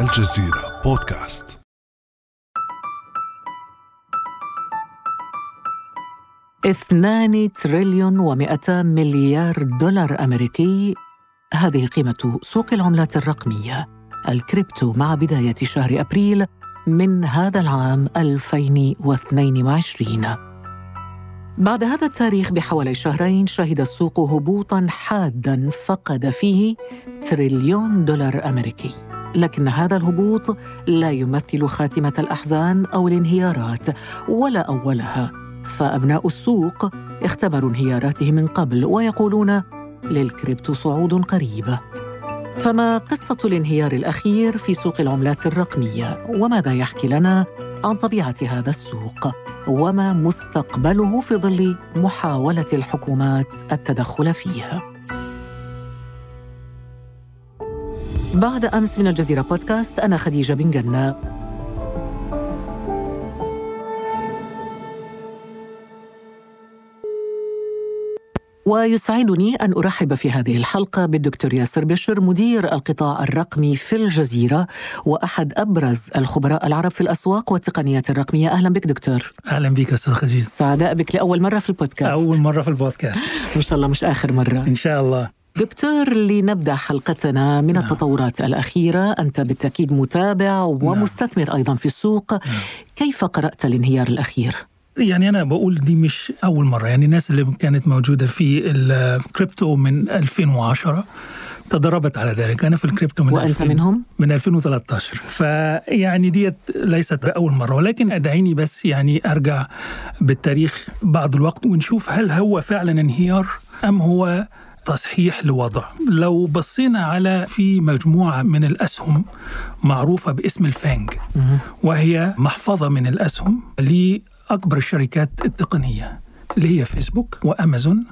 الجزيرة بودكاست. اثنان تريليون ومئتا مليار دولار أمريكي. هذه قيمة سوق العملات الرقمية. الكريبتو مع بداية شهر أبريل من هذا العام 2022 بعد هذا التاريخ بحوالي شهرين شهد السوق هبوطا حادا فقد فيه تريليون دولار أمريكي. لكن هذا الهبوط لا يمثل خاتمة الأحزان أو الانهيارات ولا أولها. فأبناء السوق اختبروا انهياراتهم من قبل ويقولون للكريبتو صعود قريب. فما قصة الانهيار الأخير في سوق العملات الرقمية؟ وماذا يحكي لنا عن طبيعة هذا السوق؟ وما مستقبله في ظل محاولة الحكومات التدخل فيها؟ بعد أمس من الجزيرة بودكاست أنا خديجة بن جنة. ويسعدني أن أرحب في هذه الحلقة بالدكتور ياسر بشر مدير القطاع الرقمي في الجزيرة وأحد أبرز الخبراء العرب في الأسواق والتقنيات الرقمية. أهلا بك دكتور. أهلا بك أستاذ خجيز سعداء بك لأول مرة في البودكاست. أول مرة في البودكاست. إن شاء الله مش آخر مرة. إن شاء الله. دكتور لنبدأ حلقتنا من التطورات الأخيرة. أنت بالتأكيد متابع ومستثمر أيضا في السوق. كيف قرأت الانهيار الأخير؟ يعني أنا بقول دي مش أول مرة. يعني الناس اللي كانت موجودة في الكريبتو من 2010 تدربت على ذلك. أنا في الكريبتو من 2000 منهم؟ من 2013 فيعني دي ليست بأول مرة. ولكن أدعيني بس يعني أرجع بالتاريخ بعض الوقت ونشوف هل هو فعلا انهيار أم هو تصحيح لوضع لو بصينا على في مجموعة من الأسهم معروفة باسم ال FAANG وهي محفظة من الأسهم لأكبر الشركات التقنية اللي هي فيسبوك وأمازون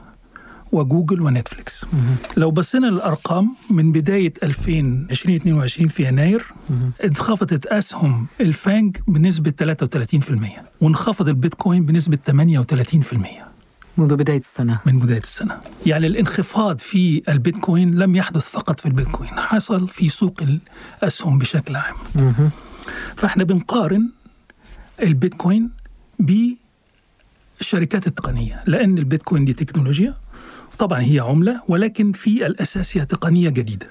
وجوجل ونتفليكس. لو بصينا للأرقام من بداية 2022 في يناير انخفضت أسهم ال FAANG بنسبة 33% وانخفض البيتكوين بنسبة 38% منذ بداية السنة. من بداية السنة. يعني الانخفاض في البيتكوين لم يحدث فقط في البيتكوين حصل في سوق الأسهم بشكل عام. مهم. فإحنا بنقارن البيتكوين بالشركات التقنية لأن البيتكوين دي تكنولوجيا طبعا هي عملة ولكن في الأساس هي تقنية جديدة.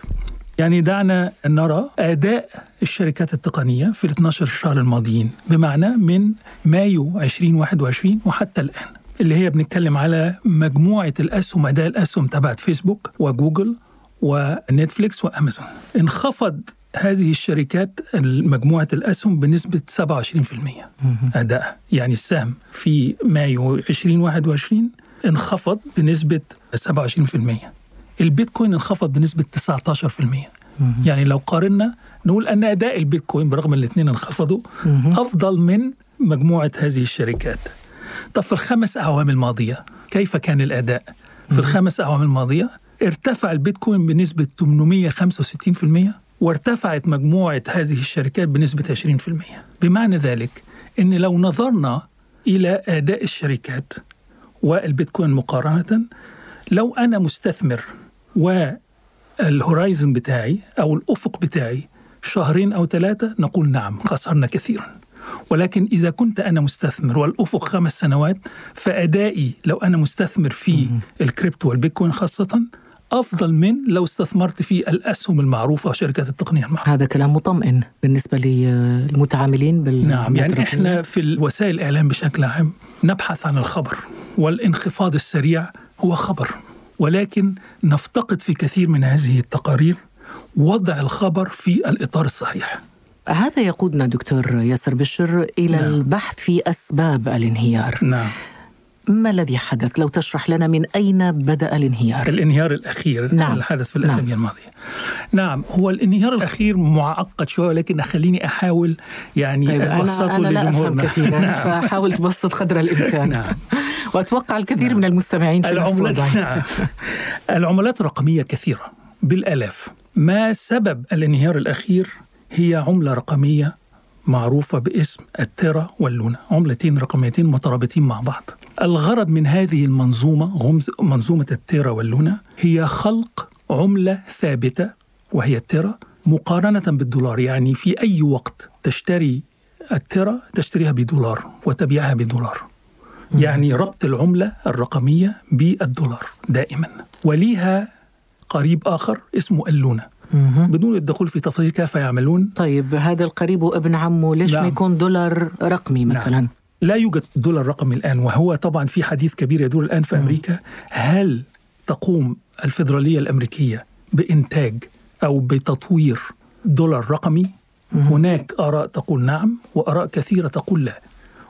يعني دعنا نرى أداء الشركات التقنية في ال 12 شهر الماضيين بمعنى من مايو 2021 وحتى الآن. اللي هي بنتكلم على مجموعة الأسهم أداء الأسهم تبعت فيسبوك وجوجل ونتفليكس وأمازون. انخفض هذه الشركات مجموعة الأسهم بنسبة 27% أداء يعني السهم في مايو 2021 انخفض بنسبة 27% البيتكوين انخفض بنسبة 19% يعني لو قارنا نقول أن أداء البيتكوين برغم الاثنين انخفضوا أفضل من مجموعة هذه الشركات. طب في الخمس أعوام الماضية كيف كان الأداء؟ في الخمس أعوام الماضية ارتفع البيتكوين بنسبة 865% وارتفعت مجموعة هذه الشركات بنسبة 20% بمعنى ذلك أن لو نظرنا إلى أداء الشركات والبيتكوين مقارنة لو أنا مستثمر والهورايزن بتاعي أو الأفق بتاعي شهرين أو ثلاثة نقول نعم خسرنا كثيرا. ولكن إذا كنت أنا مستثمر والأفق خمس سنوات فأدائي لو أنا مستثمر في الكريبتو والبيتكوين خاصة أفضل من لو استثمرت في الأسهم المعروفة وشركات التقنية المعروفة. هذا كلام مطمئن بالنسبة للمتعاملين بال نعم يعني إحنا في وسائل الإعلام بشكل عام نبحث عن الخبر والانخفاض السريع هو خبر ولكن نفتقد في كثير من هذه التقارير وضع الخبر في الإطار الصحيح. هذا يقودنا دكتور ياسر بشر إلى نعم. البحث في أسباب الانهيار. نعم. ما الذي حدث؟ لو تشرح لنا من أين بدأ الانهيار؟ الانهيار الأخير نعم. اللي حدث في الأسابيع الماضية. نعم هو الانهيار الأخير معقد شوية ولكن خليني أحاول يعني طيب أبسطه أنا, أنا لا أفهم لجمهورنا كثيرا نعم. فحاول تبسط قدر الإمكان. نعم. وأتوقع الكثير من المستمعين في العملات نعم. العملات الرقميه كثيرة بالالاف ما سبب الانهيار الأخير؟ هي عملة رقمية معروفة باسم التيرا واللونا عملتين رقميتين مترابطين مع بعض. الغرض من هذه المنظومة غمز- منظومة التيرا واللونا هي خلق عملة ثابتة وهي التيرا مقارنة بالدولار. يعني في أي وقت تشتري الترا تشتريها بدولار وتبيعها بدولار. يعني ربط العملة الرقمية بالدولار دائما. وليها قريب آخر اسمه اللونة. بدون الدخول في تفاصيل كيف يعملون. طيب هذا القريب ابن عمه ليش نعم. ما يكون دولار رقمي مثلا؟ لا يوجد دولار رقمي الآن وهو طبعا في حديث كبير يدور الآن في أمريكا. هل تقوم الفيدرالية الأمريكية بإنتاج أو بتطوير دولار رقمي؟ هناك آراء تقول نعم وآراء كثيرة تقول لا.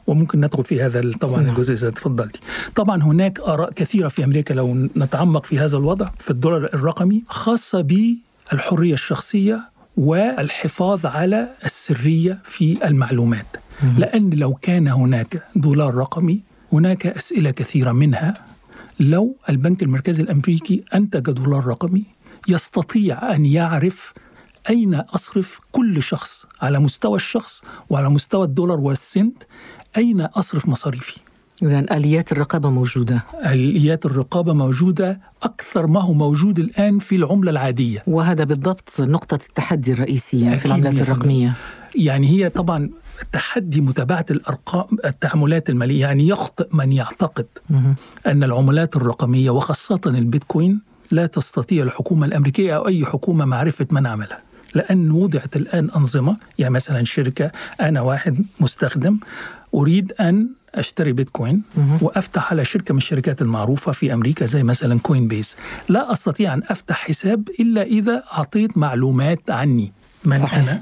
وممكن ندخل في هذا طبعا نعم. الجزء إذا تفضلتي. طبعا هناك آراء كثيرة في أمريكا لو نتعمق في هذا الوضع في الدولار الرقمي خاصة بالحرية الشخصية والحفاظ على السرية في المعلومات. لأن لو كان هناك دولار رقمي هناك أسئلة كثيرة منها. لو البنك المركزي الأمريكي أنتج دولار رقمي يستطيع أن يعرف أين أصرف كل شخص على مستوى الشخص وعلى مستوى الدولار والسنت أين أصرف مصاريفي. إذا آليات الرقابة موجودة آليات الرقابة موجودة أكثر ما هو موجود الآن في العملة العادية وهذا بالضبط نقطة التحدي الرئيسية في العملات. الرقمية يعني هي طبعا تحدي متابعة الأرقام التعاملات المالية يعني يخطئ من يعتقد. أن العملات الرقمية وخاصة البيتكوين لا تستطيع الحكومة الأمريكية أو أي حكومة معرفة من عملها لأن وضعت الآن أنظمة يعني مثلا شركة أنا واحد مستخدم أريد أن أشتري بيتكوين وأفتح على شركة من الشركات المعروفة في أمريكا زي مثلا كوين بيز لا أستطيع أن أفتح حساب إلا إذا أعطيت معلومات عني من صحيح. أنا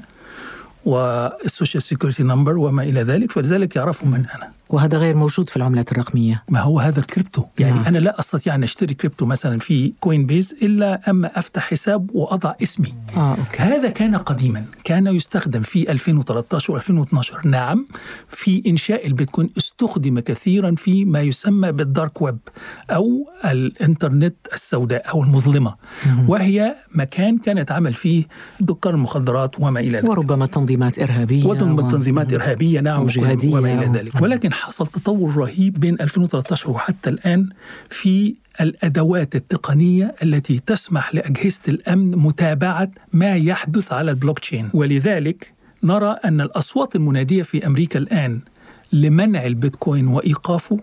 وال social security number وما إلى ذلك فلذلك يعرفوا من أنا. وهذا غير موجود في العملات الرقمية. ما هو هذا الكريبتو؟ يعني نعم. نعم. أنا لا أستطيع أن أشتري كريبتو مثلا في كوين بيز إلا أما أفتح حساب وأضع اسمي. آه okay. هذا كان قديما. كان يستخدم في 2013 و2012 نعم في إنشاء البيتكوين استخدم كثيرا في ما يسمى بال dark web أو الإنترنت السوداء أو المظلمة. وهي مكان كان يتعامل فيه دكان المخدرات وما إلى ذلك. وربما تنظيمات إرهابية وطن و- تنظيمات إرهابية نعم وجهادية وما إلى ذلك. ولكن حصل تطور رهيب بين 2013 وحتى الآن في الأدوات التقنية التي تسمح لأجهزة الأمن متابعة ما يحدث على البلوك تشين ولذلك نرى أن الأصوات المنادية في أمريكا الآن لمنع البيتكوين وإيقافه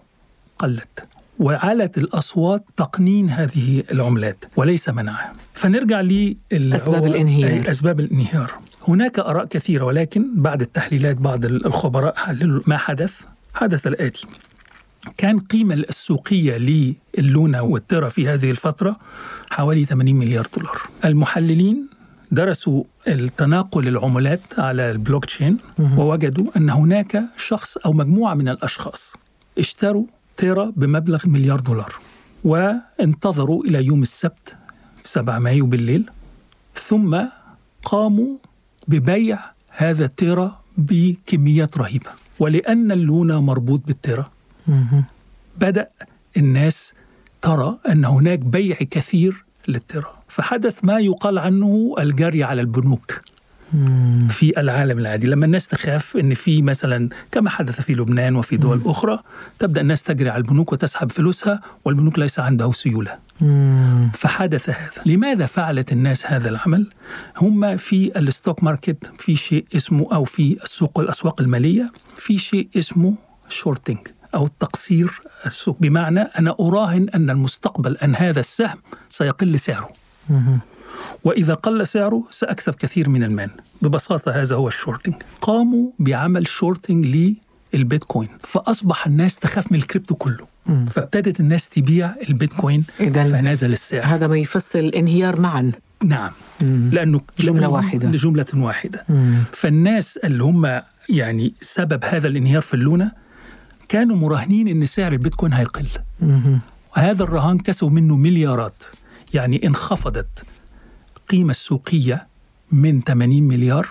قلت وعلت الأصوات تقنين هذه العملات وليس منعها فنرجع لأسباب أسباب الانهيار. أسباب الانهيار. هناك آراء كثيرة ولكن بعد التحليلات بعض الخبراء حللوا ما حدث. حدث الآتي. كان قيمة السوقية للونا والترا في هذه الفترة حوالي 80 مليار دولار. المحللين درسوا التناقل العملات على البلوك تشين ووجدوا أن هناك شخص أو مجموعة من الأشخاص اشتروا تيرا بمبلغ مليار دولار وانتظروا إلى يوم السبت 7 مايو بالليل ثم قاموا ببيع هذا التيرا بكميات رهيبة. ولأن اللونا مربوط بالتيرا مهم. بدأ الناس ترى أن هناك بيع كثير لل Terra فحدث ما يقال عنه الجري على البنوك. في العالم العادي. لما الناس تخاف إن في مثلا كما حدث في لبنان وفي دول أخرى تبدأ الناس تجري على البنوك وتسحب فلوسها والبنوك ليس عنده سيولة. مم. فحدث هذا. لماذا فعلت الناس هذا العمل؟ هم في ال stock market في شيء اسمه أو في السوق الأسواق المالية في شيء اسمه shorting أو تقصير السوق. بمعنى أنا أراهن أن المستقبل أن هذا السهم سيقل سعره. وإذا قل سعره سأكسب كثير من المال. ببساطة هذا هو ال shorting قاموا بعمل shorting للبيتكوين فأصبح الناس تخاف من الكريبتو كله. مم. فابتدت الناس تبيع البيتكوين إذن فنزل السعر هذا ما يفسر الانهيار معا نعم مم. لأنه جملة واحدة. لجملة واحدة مم. فالناس اللي هم يعني سبب هذا الانهيار في اللونة كانوا مراهنين إن سعر البيتكوين هيقل مهم. وهذا الرهان كسبوا منه مليارات يعني انخفضت القيمة السوقية من 80 مليار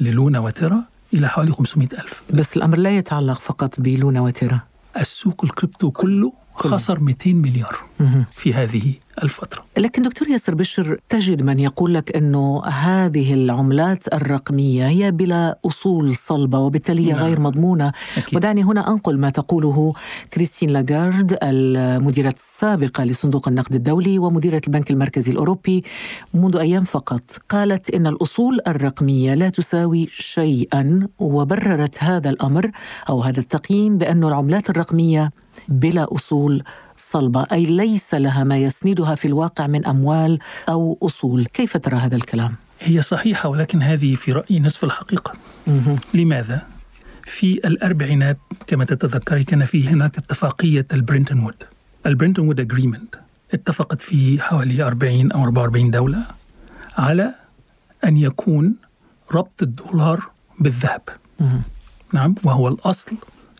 للونا وتيرا إلى حوالي 500 ألف بس الأمر لا يتعلق فقط بلونا وتيرا السوق الكريبتو كله خسر 200 مليار. في هذه الفترة لكن دكتور ياسر بشر تجد من يقول لك إنه هذه العملات الرقمية هي بلا أصول صلبة وبالتالي هي نعم. غير مضمونة أكيد. ودعني هنا أنقل ما تقوله كريستين لاغارد المديرة السابقة لصندوق النقد الدولي ومديرة البنك المركزي الأوروبي منذ أيام فقط قالت إن الأصول الرقمية لا تساوي شيئا وبررت هذا الأمر أو هذا التقييم بأن العملات الرقمية بلا أصول صلبة أي ليس لها ما يسندها في الواقع من أموال أو أصول، كيف ترى هذا الكلام؟ هي صحيحة ولكن هذه في رأيي نصف الحقيقة مهم. لماذا؟ في الأربعينات كما تتذكري كان في هناك اتفاقية البريتون وود البريتون وود agreement اتفقت في حوالي 40 أو 44 دولة على أن يكون ربط الدولار بالذهب مهم. نعم وهو الأصل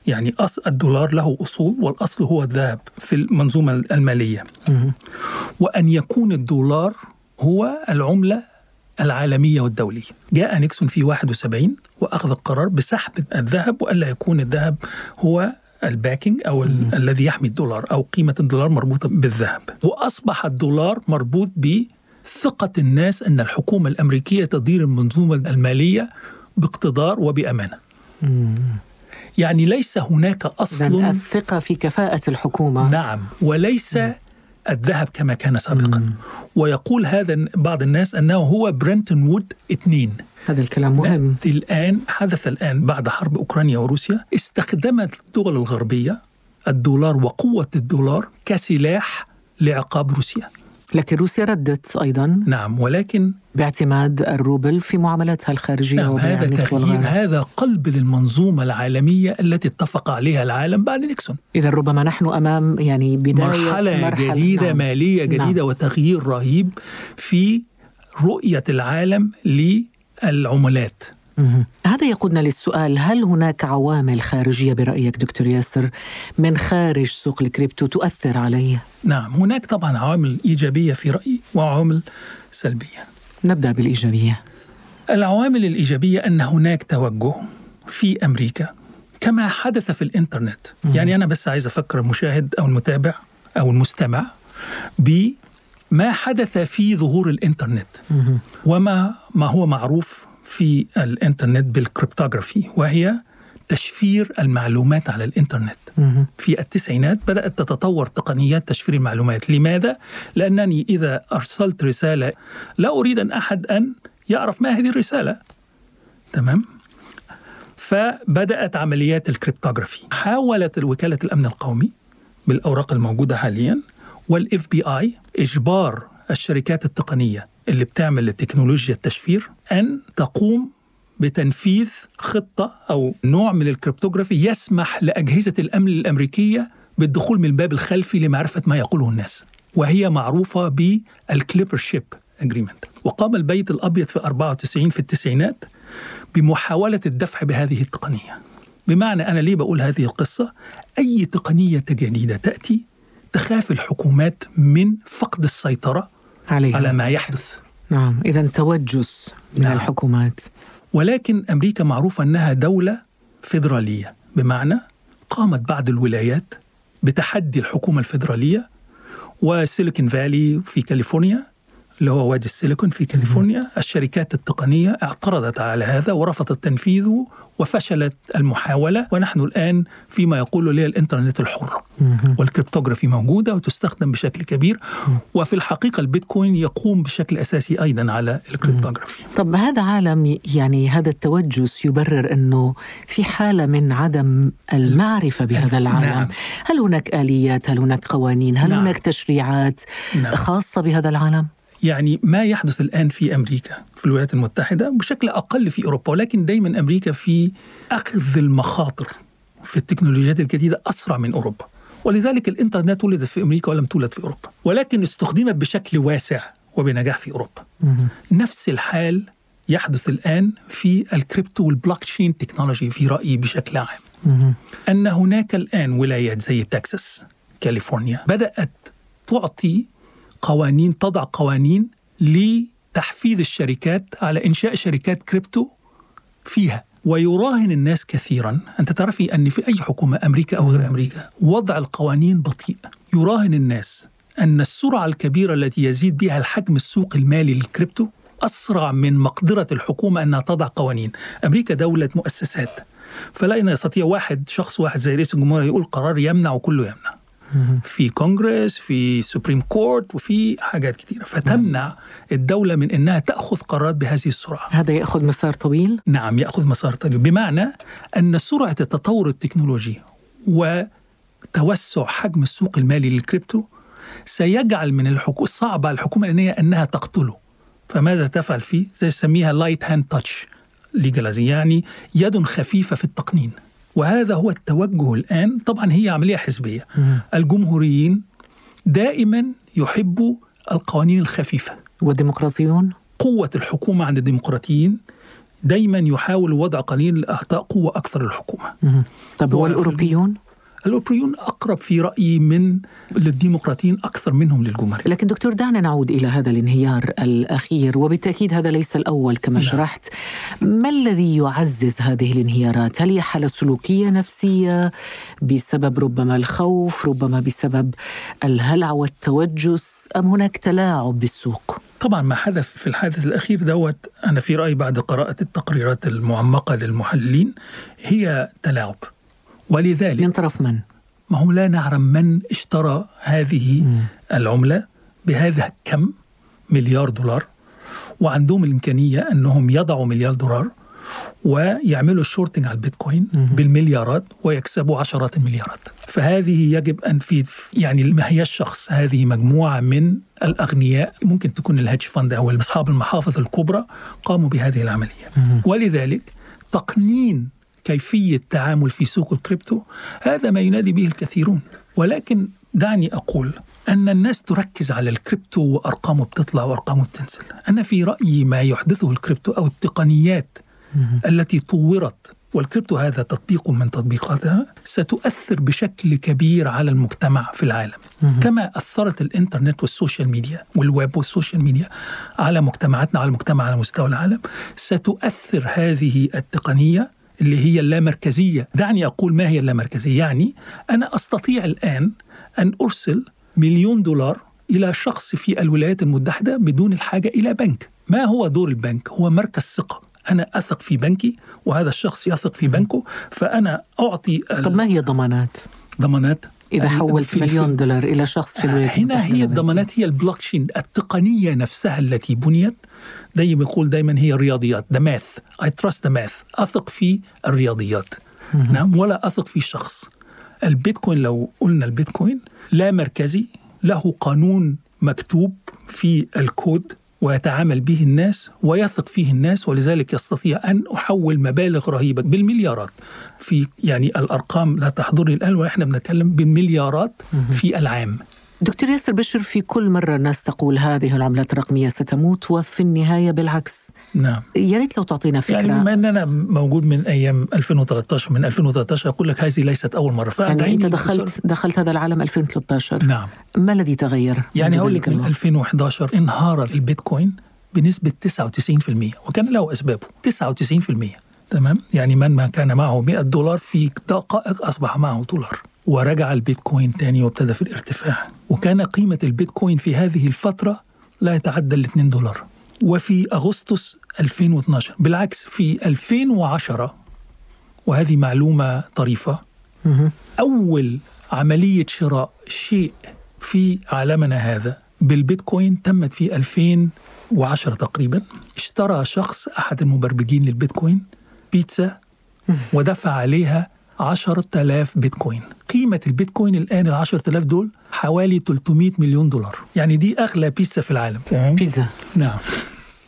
يعني الدولار له أصول والأصل هو الذهب في المنظومة المالية. وأن يكون الدولار هو العملة العالمية والدولية. جاء نيكسون في 71 وأخذ القرار بسحب الذهب وألا يكون الذهب هو ال backing أو ال- الذي يحمي الدولار أو قيمة الدولار مربوطة بالذهب. وأصبح الدولار مربوط بثقة الناس أن الحكومة الأمريكية تدير المنظومة المالية باقتدار وبأمانة. مم. يعني ليس هناك أصل. الثقة في كفاءة الحكومة. نعم وليس الذهب كما كان سابقا. ويقول هذا بعض الناس أنه هو بريتون وود اثنين هذا الكلام مهم. الآن حدث الآن بعد حرب أوكرانيا وروسيا. استخدمت الدول الغربية الدولار وقوة الدولار كسلاح لعقاب روسيا. لكن روسيا ردت أيضا نعم ولكن باعتماد الروبل في معاملاتها الخارجية نعم هذا تغيير هذا قلب للمنظومة العالمية التي اتفق عليها العالم بعد نيكسون اذا ربما نحن أمام يعني بداية مرحلة, جديدة نعم. مالية جديدة نعم. وتغيير رهيب في رؤية العالم للعملات. هذا يقودنا للسؤال هل هناك عوامل خارجية برأيك دكتور ياسر من خارج سوق الكريبتو تؤثر عليه؟ نعم هناك طبعا عوامل إيجابية في رأيي وعوامل سلبية نبدأ بالإيجابية. العوامل الإيجابية أن هناك توجه في أمريكا كما حدث في الإنترنت يعني أنا بس عايز أفكر المشاهد أو المتابع أو المستمع بما حدث في ظهور الإنترنت مهم. وما ما هو معروف في الإنترنت بال cryptography وهي تشفير المعلومات على الإنترنت مهم. في التسعينات بدأت تتطور تقنيات تشفير المعلومات لماذا؟ لأنني إذا أرسلت رسالة لا أريد أن أحد أن يعرف ما هذه الرسالة تمام؟ فبدأت عمليات ال cryptography حاولت وكالة الأمن القومي بالأوراق الموجودة حاليا وال FBI إجبار الشركات التقنية اللي بتعمل تكنولوجيا التشفير أن تقوم بتنفيذ خطة أو نوع من ال cryptography يسمح لأجهزة الأمن الأمريكية بالدخول من الباب الخلفي لمعرفة ما يقوله الناس وهي معروفة بال Clipper chip agreement وقام البيت الأبيض في 94 في التسعينات بمحاولة الدفع بهذه التقنية. بمعنى أنا ليه بقول هذه القصة؟ أي تقنية جديدة تأتي تخاف الحكومات من فقد السيطرة عليها على ما يحدث. نعم اذا توجس من نعم. الحكومات. ولكن أمريكا معروفة أنها دولة فيدرالية بمعنى قامت بعض الولايات بتحدي الحكومة الفيدرالية وسيليكون فالي في كاليفورنيا اللي هو وادي السيليكون في كاليفورنيا الشركات التقنية اعترضت على هذا ورفضت تنفيذه وفشلت المحاولة ونحن الآن فيما يقول لي الإنترنت الحر. وال cryptography موجودة وتستخدم بشكل كبير وفي الحقيقة البيتكوين يقوم بشكل أساسي أيضا على ال cryptography طب هذا عالم يعني هذا التوجس يبرر إنه في حالة من عدم المعرفة بهذا العالم، نعم. هل هناك آليات؟ هل هناك قوانين؟ هل نعم. هناك تشريعات نعم. خاصة بهذا العالم؟ يعني ما يحدث الآن في أمريكا في الولايات المتحدة بشكل أقل في أوروبا ولكن دايما أمريكا في أخذ المخاطر في التكنولوجيات الجديدة أسرع من أوروبا ولذلك الإنترنت ولدت في أمريكا ولم تولد في أوروبا ولكن استخدمت بشكل واسع وبنجاح في أوروبا. نفس الحال يحدث الآن في ال crypto وال blockchain technology في رأيي بشكل عام. أن هناك الآن ولايات زي تكساس كاليفورنيا بدأت تعطي قوانين تضع قوانين لتحفيز الشركات على إنشاء شركات كريبتو فيها. ويراهن الناس كثيرا. أنت تعرفي أن في أي حكومة أمريكا أو غير أمريكا وضع القوانين بطيء. يراهن الناس أن السرعة الكبيرة التي يزيد بها الحجم السوق المالي للكريبتو أسرع من مقدرة الحكومة أنها تضع قوانين. أمريكا دولة مؤسسات فلا يستطيع واحد شخص واحد زي رئيس الجمهورية يقول قرار يمنع وكله يمنع. في كونغرس في Supreme Court وفي حاجات كثيرة فتمنع الدولة من أنها تأخذ قرارات بهذه السرعة. هذا يأخذ مسار طويل؟ نعم يأخذ مسار طويل. بمعنى أن سرعة التطور التكنولوجي وتوسع حجم السوق المالي للكريبتو سيجعل من الحكومة صعب على الحكومة أنها تقتله. فماذا تفعل فيه؟ زي يسميها light hand touch يعني يد خفيفة في التقنين. وهذا هو التوجه الآن. طبعا هي عملية حزبية. الجمهوريين دائما يحبوا القوانين الخفيفة. والديمقراطيون؟ قوة الحكومة عند الديمقراطيين دايما يحاول وضع قوانين لإعطاء قوة أكثر للحكومة. طب والأوروبيون؟ الأوروبيون أقرب في رأيي من الديمقراطيين أكثر منهم للجمهورية لكن دكتور دعنا نعود إلى هذا الانهيار الأخير وبالتأكيد هذا ليس الأول كما نعم. شرحت ما الذي يعزز هذه الانهيارات؟ هل هي حالة سلوكية نفسية بسبب ربما الخوف ربما بسبب الهلع والتوجس أم هناك تلاعب بالسوق؟ طبعا ما حدث في الحادث الأخير دوت أنا في رأيي بعد قراءة التقريرات المعمقة للمحللين هي تلاعب ولذلك من طرف من؟ ما هو لا نعلم من اشترى هذه م. العملة بهذا الكم مليار دولار وعندهم الإمكانية أنهم يضعوا مليار دولار ويعملوا ال shorting على البيتكوين م. بالمليارات ويكسبوا عشرات المليارات فهذه يجب أن في يعني ما هي الشخص هذه مجموعة من الأغنياء ممكن تكون ال hedge fund أو أصحاب المحافظ الكبرى قاموا بهذه العملية م. ولذلك تقنين كيفية التعامل في سوق الكريبتو؟ هذا ما ينادي به الكثيرون. ولكن دعني أقول أن الناس تركز على الكريبتو وأرقامه بتطلع وأرقامه بتنزل. أنا في رأيي ما يحدثه الكريبتو أو التقنيات التي طورت والكريبتو هذا تطبيق من تطبيقاتها ستؤثر بشكل كبير على المجتمع في العالم. كما أثرت الإنترنت والسوشيال ميديا والويب والسوشيال ميديا على مجتمعاتنا على المجتمع على مستوى العالم ستؤثر هذه التقنية اللي هي اللامركزية. دعني أقول ما هي اللامركزية. يعني أنا أستطيع الآن أن أرسل مليون دولار إلى شخص في الولايات المتحدة بدون الحاجة إلى بنك. ما هو دور البنك؟ هو مركز ثقة. أنا أثق في بنكي وهذا الشخص يثق في بنكه فأنا أعطي طب ما هي الضمانات؟ ضمانات إذا حولت مليون دولار إلى شخص في الولايات المتحدة هنا هي الضمانات هي البلوكشين التقنية نفسها التي بنيت دايما يقول دايما هي الرياضيات. the math I trust the math أثق في الرياضيات. نعم ولا أثق في شخص البيتكوين لو قلنا البيتكوين لا مركزي له قانون مكتوب في الكود ويتعامل به الناس ويثق فيه الناس ولذلك يستطيع أن أحول مبالغ رهيبة بالمليارات. في يعني الأرقام لا تحضرني الآن وإحنا بنتكلم بالمليارات في العام. دكتور ياسر بشر في كل مرة الناس تقول هذه العملات الرقمية ستموت وفي النهاية بالعكس. نعم. يا ريت لو تعطينا فكرة. يعني بما أننا موجود من أيام 2013 من 2013 أقول لك هذه ليست أول مرة. يعني أنت دخلت دخلت هذا العالم 2013 نعم. ما الذي تغير؟ يعني أقول لك من 2011 انهار البيتكوين بنسبة 99% وكان له أسبابه. 99% تمام؟ يعني من ما كان معه 100 دولار في دقائق أصبح معه دولار. ورجع البيتكوين تاني وابتدى في الارتفاع. وكان قيمة البيتكوين في هذه الفترة لا يتعدى ال 2 دولار. وفي أغسطس 2012 بالعكس في 2010 وهذه معلومة طريفة أول عملية شراء شيء في عالمنا هذا بالبيتكوين تمت في 2010 تقريبا. اشترى شخص أحد المبرمجين للبيتكوين بيتزا ودفع عليها 10000 بيتكوين. قيمة البيتكوين الآن ال 10000 دول حوالي 300 مليون دولار. يعني دي أغلى بيتزا في العالم. بيتزا. نعم.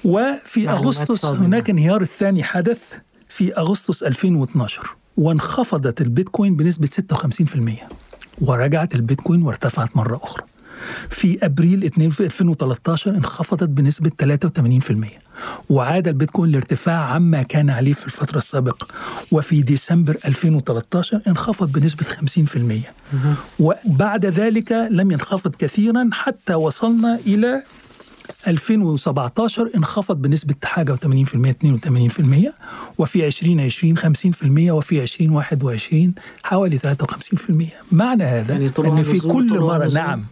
وفي أغسطس هناك انهيار الثاني حدث في أغسطس 2012 وانخفضت البيتكوين بنسبة 56% ورجعت البيتكوين وارتفعت مرة أخرى. في أبريل 2013 انخفضت بنسبة 83% وعاد البيتكوين لارتفاع عما كان عليه في الفترة السابقة. وفي ديسمبر 2013 انخفض بنسبة 50% وبعد ذلك لم ينخفض كثيرا حتى وصلنا إلى 2017 انخفض بنسبة حاجة و80% 82% وفي 2020 50% وفي 2021 حوالي 53% معنى هذا يعني أن في كل مرة. نعم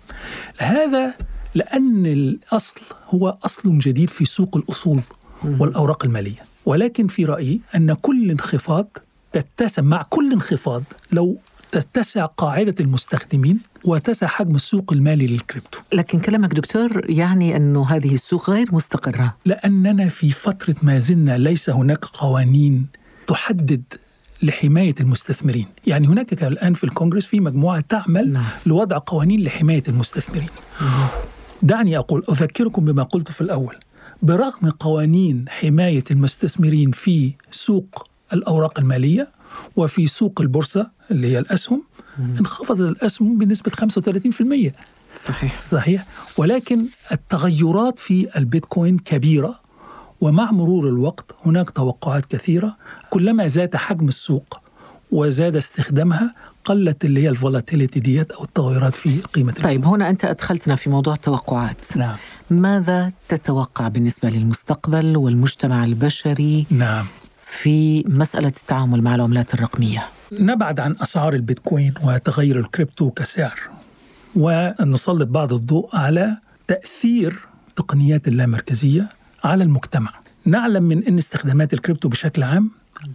هذا لأن الأصل هو أصل جديد في سوق الأصول والأوراق المالية. ولكن في رأيي أن كل انخفاض تتسم مع كل انخفاض لو تتسع قاعدة المستخدمين وتسع حجم السوق المالي للكريبتو. لكن كلامك دكتور يعني أنه هذه السوق غير مستقرة. لأننا في فترة ما زلنا ليس هناك قوانين تحدد لحماية المستثمرين. يعني هناك الآن في الكونغرس في مجموعة تعمل نعم. لوضع قوانين لحماية المستثمرين. دعني أقول أذكركم بما قلت في الأول. برغم قوانين حماية المستثمرين في سوق الأوراق المالية وفي سوق البورصة اللي هي الأسهم انخفضت الأسهم بنسبة 35% صحيح. صحيح. ولكن التغيرات في البيتكوين كبيرة ومع مرور الوقت هناك توقعات كثيرة. كلما زاد حجم السوق وزاد استخدامها قلت اللي هي ال volatility ديت أو التغيرات في قيمة طيب هنا أنت أدخلتنا في موضوع التوقعات. نعم. ماذا تتوقع بالنسبة للمستقبل والمجتمع البشري نعم. في مسألة التعامل مع العملات الرقمية؟ نبعد عن أسعار البيتكوين وتغير الكريبتو كسعر ونسلط بعض الضوء على تأثير تقنيات اللامركزية على المجتمع. نعلم من أن استخدامات الكريبتو بشكل عام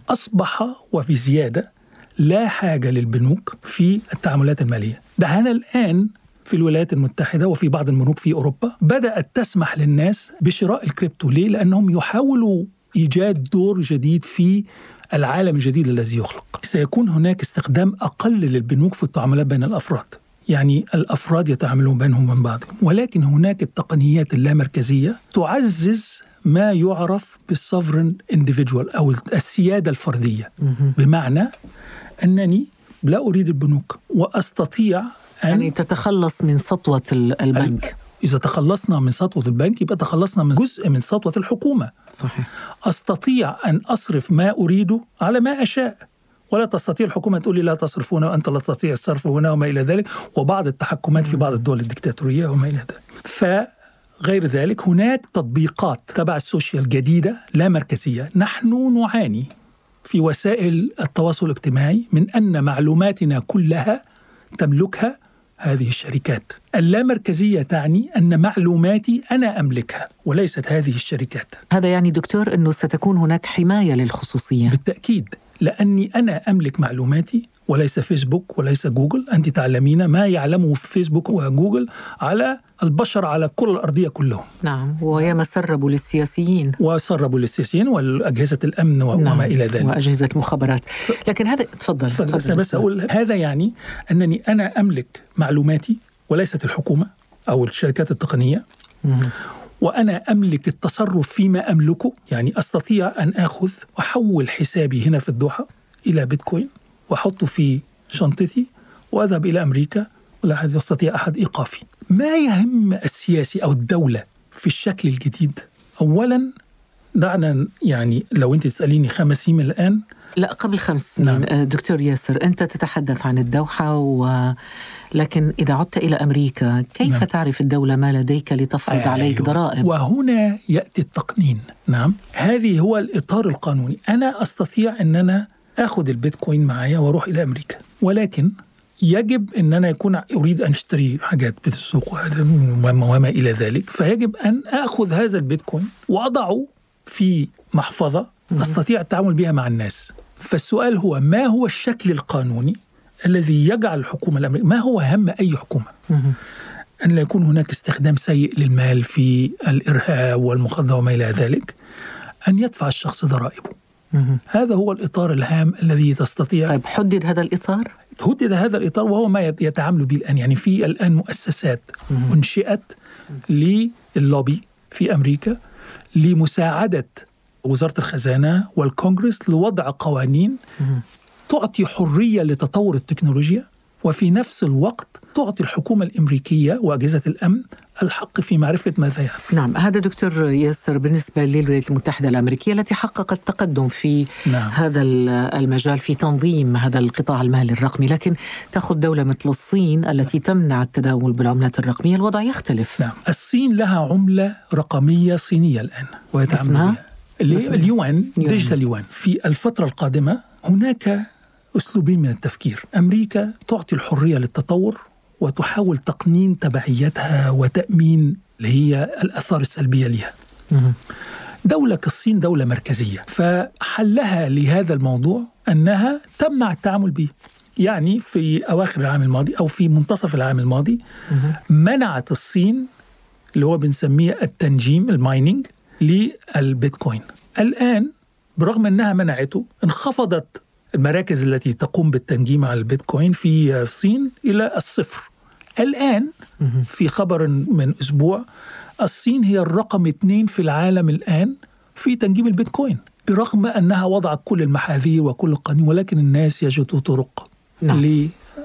أصبح وفي زيادة لا حاجة للبنوك في التعاملات المالية. ده هنا الآن في الولايات المتحدة وفي بعض البنوك في أوروبا بدأت تسمح للناس بشراء الكريبتو. ليه؟ لأنهم يحاولوا إيجاد دور جديد في العالم الجديد الذي يخلق. سيكون هناك استخدام أقل للبنوك في التعاملات بين الأفراد. يعني الأفراد يتعاملون بينهم وبين بعضهم ولكن هناك التقنيات اللامركزية تعزز ما يعرف بالسوفرن انديفيدوال أو السيادة الفردية. بمعنى أنني لا أريد البنوك وأستطيع أن يعني تتخلص من سطوة ال- البنك. إذا تخلصنا من سطوة البنك يبقى تخلصنا من جزء من سطوة الحكومة. صحيح. أستطيع أن أصرف ما أريده على ما أشاء. ولا تستطيع الحكومة تقول لي لا تصرف هنا وأنت لا تستطيع الصرف هنا وما إلى ذلك. وبعض التحكمات في بعض الدول الدكتاتورية وما إلى ذلك. فغير ذلك هناك تطبيقات تبع السوشيال جديدة لا مركزية. نحن نعاني في وسائل التواصل الاجتماعي من أن معلوماتنا كلها تملكها هذه الشركات. اللامركزية تعني أن معلوماتي أنا أملكها وليست هذه الشركات. هذا يعني دكتور أنه ستكون هناك حماية للخصوصية. بالتأكيد لأني أنا أملك معلوماتي وليس فيسبوك وليس جوجل. أنت تعلمين ما يعلمه في فيسبوك وجوجل على البشر على كل الأرضية كلهم. نعم وياما سربوا للسياسيين. وسربوا للسياسيين والأجهزة الأمن وما نعم. إلى ذلك. وأجهزة مخابرات لكن هذا تفضل بس, تفضل. بس. أقول هذا يعني أنني أنا أملك معلوماتي وليست الحكومة أو الشركات التقنية. مهم. وأنا أملك التصرف فيما أملكه. يعني أستطيع أن أخذ وأحول حسابي هنا في الدوحة إلى بيتكوين. وأحطه في شنطتي وأذهب إلى أمريكا ولا يستطيع أحد إيقافي. ما يهم السياسي أو الدولة في الشكل الجديد؟ أولا دعنا يعني لو أنت تسأليني خمس سنين من الآن. لا قبل خمس سنين. نعم. آه، دكتور ياسر أنت تتحدث عن الدوحة و... لكن إذا عدت إلى أمريكا كيف نعم. تعرف الدولة ما لديك لتفرض أيوة. عليك ضرائب؟ وهنا يأتي التقنين. نعم. هذه هو الإطار القانوني. أنا أستطيع ان أنا اخذ البيتكوين معايا وأروح إلى أمريكا. ولكن يجب إن أنا يكون أريد أن أشتري حاجات في السوق وما إلى ذلك. فيجب أن آخذ هذا البيتكوين وأضعه في محفظة أستطيع التعامل بها مع الناس. فالسؤال هو ما هو الشكل القانوني الذي يجعل الحكومة الامريكيه ما هو هم أي حكومة. أن لا يكون هناك استخدام سيء للمال في الإرهاب والمخدرات وما إلى ذلك. أن يدفع الشخص ضرائبه. هذا هو الإطار الهام الذي تستطيع طيب حدد هذا الإطار هدد هذا الإطار وهو ما يت- يتعامل به الآن يعني في الآن مؤسسات. أنشئت للوبي في أمريكا لمساعدة وزارة الخزانة والكونغرس لوضع قوانين. تعطي حرية لتطور التكنولوجيا وفي نفس الوقت تعطي الحكومة الأمريكية وأجهزة الأمن الحق في معرفة ماذا يحدث نعم هذا دكتور ياسر بالنسبة للولايات المتحدة الأمريكية التي حققت تقدم في نعم. هذا المجال في تنظيم هذا القطاع المالي الرقمي لكن تأخذ دولة مثل الصين التي تمنع التداول بالعملات الرقمية الوضع يختلف نعم الصين لها عملة رقمية صينية الآن ويتعامل اسمها؟ اليوان يوان. ديجيتال يوان في الفترة القادمة هناك أسلوبين من التفكير. أمريكا تعطي الحرية للتطور وتحاول تقنين تبعيتها وتأمين اللي هي الآثار السلبية لها. دولة كالصين دولة مركزية. فحلها لهذا الموضوع أنها تمنع التعامل به. يعني في أواخر العام الماضي أو في منتصف العام الماضي. منعت الصين اللي هو بنسميه التنجيم المايننج للبيتكوين. الآن برغم أنها منعته انخفضت المراكز التي تقوم بالتنجيم على البيتكوين في الصين إلى الصفر الآن. في خبر من أسبوع الصين هي الرقم اثنين في العالم الآن في تنجيم البيتكوين برغم أنها وضعت كل المحاذير وكل القوانين ولكن الناس يجدوا طرق نعم.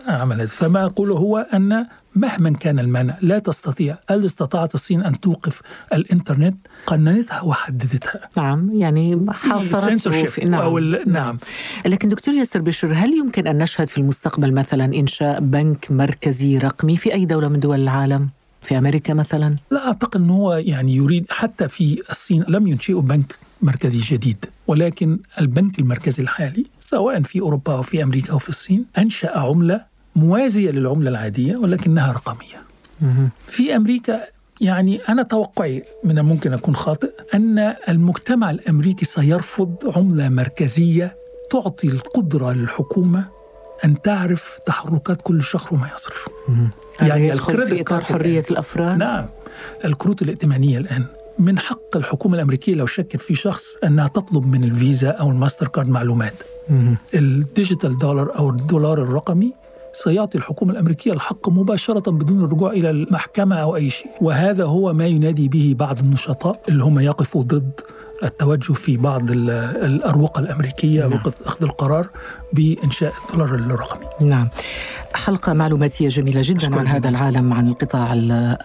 هذا فما أقوله هو أن مهما كان المانع لا تستطيع هل استطاعت الصين أن توقف الإنترنت؟ قننتها وحددتها. نعم يعني حاصرته نعم. أو ال- نعم. لكن دكتور ياسر بشر هل يمكن أن نشهد في المستقبل مثلا إنشاء بنك مركزي رقمي في أي دولة من دول العالم؟ في أمريكا مثلا؟ لا أعتقد أنه هو يعني يريد حتى في الصين لم ينشئوا بنك مركزي جديد ولكن البنك المركزي الحالي سواء في أوروبا أو في أمريكا أو في الصين أنشأ عملة موازية للعملة العادية ولكنها رقمية. في أمريكا يعني أنا توقعي من الممكن أكون خاطئ أن المجتمع الأمريكي سيرفض عملة مركزية تعطي القدرة للحكومة أن تعرف تحركات كل شخص وما يصرف. يعني ال credit في إطار حرية. الأفراد؟ نعم الكروت الائتمانية الآن من حق الحكومة الأمريكية لو شكت في شخص أنها تطلب من الفيزا أو الماستر كارد معلومات. ال digital dollar أو الدولار الرقمي سيعطي الحكومة الأمريكية الحق مباشرة بدون الرجوع إلى المحكمة أو أي شيء وهذا هو ما ينادي به بعض النشطاء اللي هم يقفوا ضد التوجه في بعض ال- الأروقة الأمريكية نعم. أروقة أخذ القرار بإنشاء الدولار الرقمي. نعم. حلقة معلوماتية جميلة جدا عن هذا. العالم عن القطاع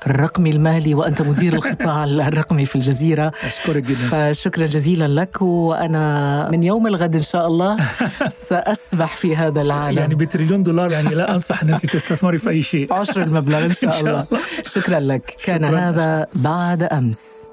الرقمي المالي وأنت مدير القطاع الرقمي في الجزيرة. أشكرك جدا. فشكرا جزيلا لك وأنا من يوم الغد إن شاء الله سأسبح في هذا العالم. يعني بتريليون دولار يعني لا أنصح أن أنت تستثمري في أي شيء. عشر المبلغ إن شاء إن شاء الله. شكرا لك. كان شكراً. هذا بعد أمس.